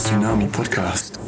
Tsunami Podcast.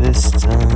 This time.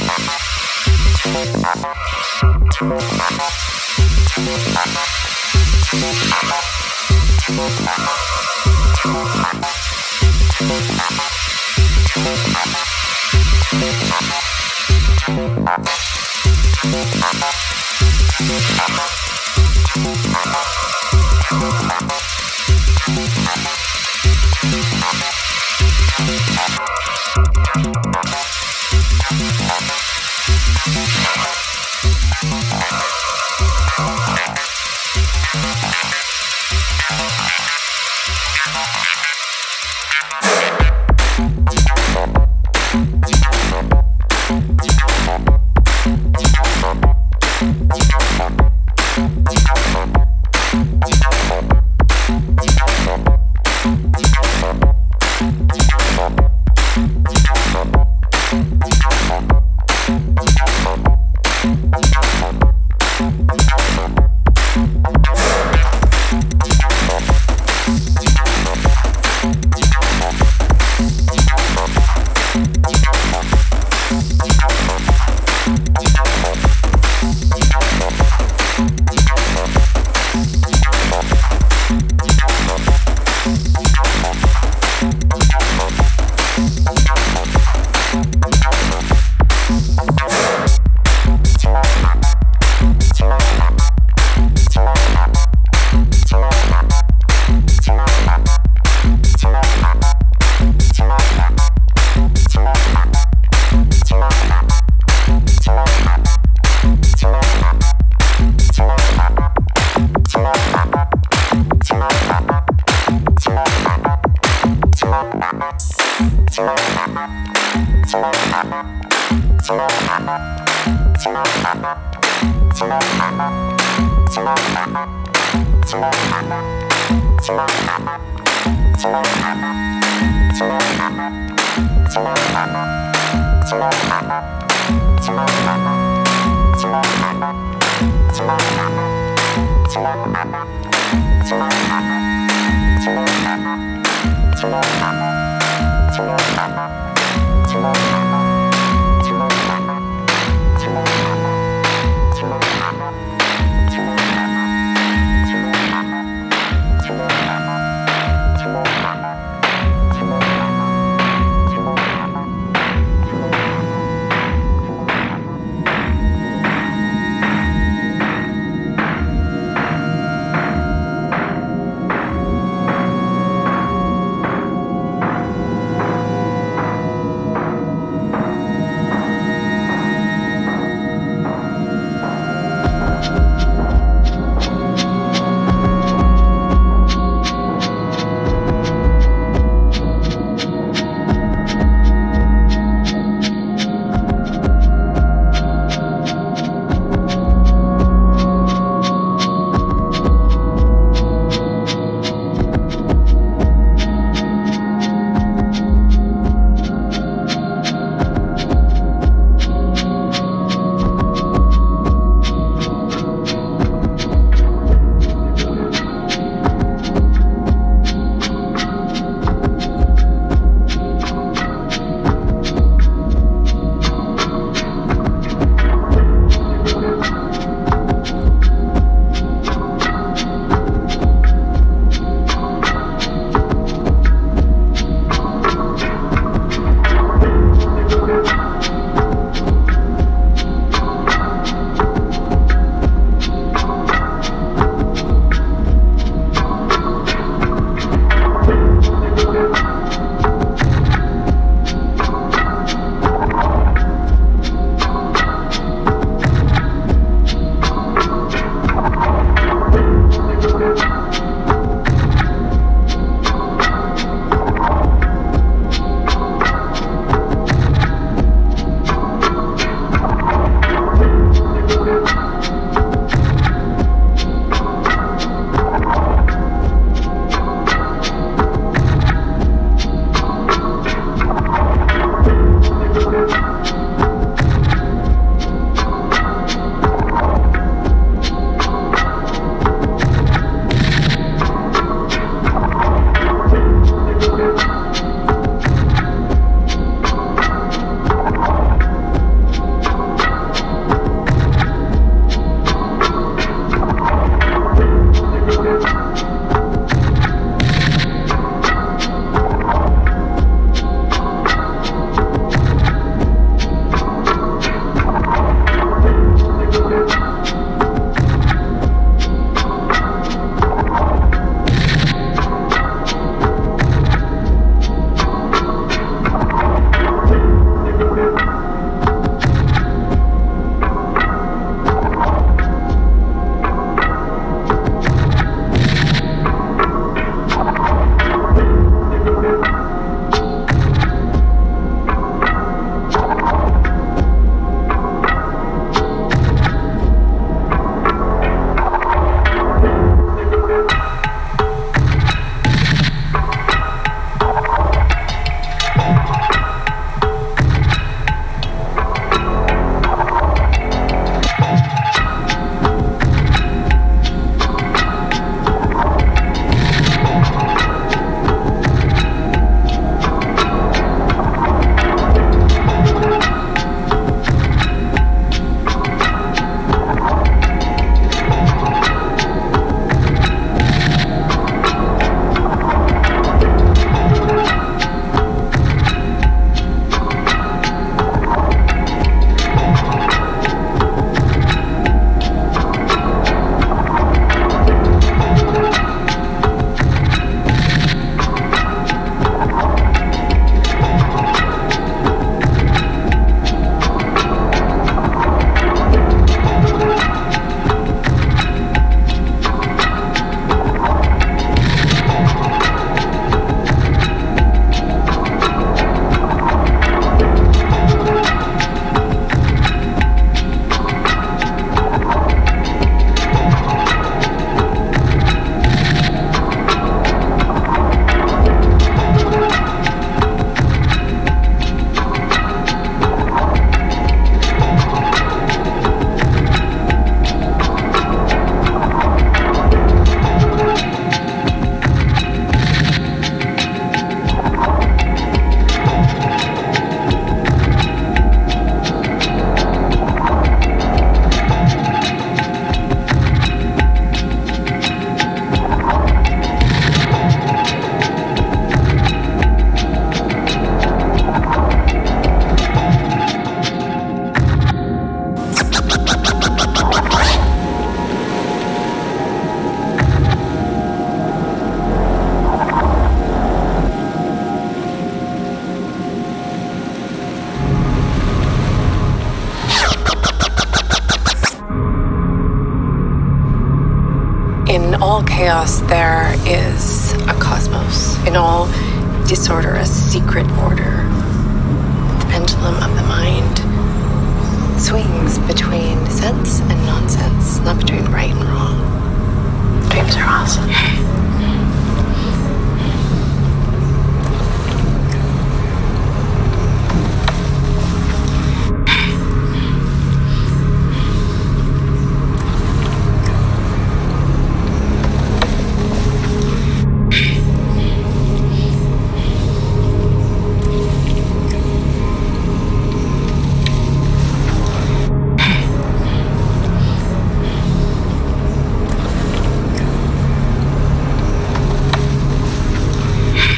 Thank you.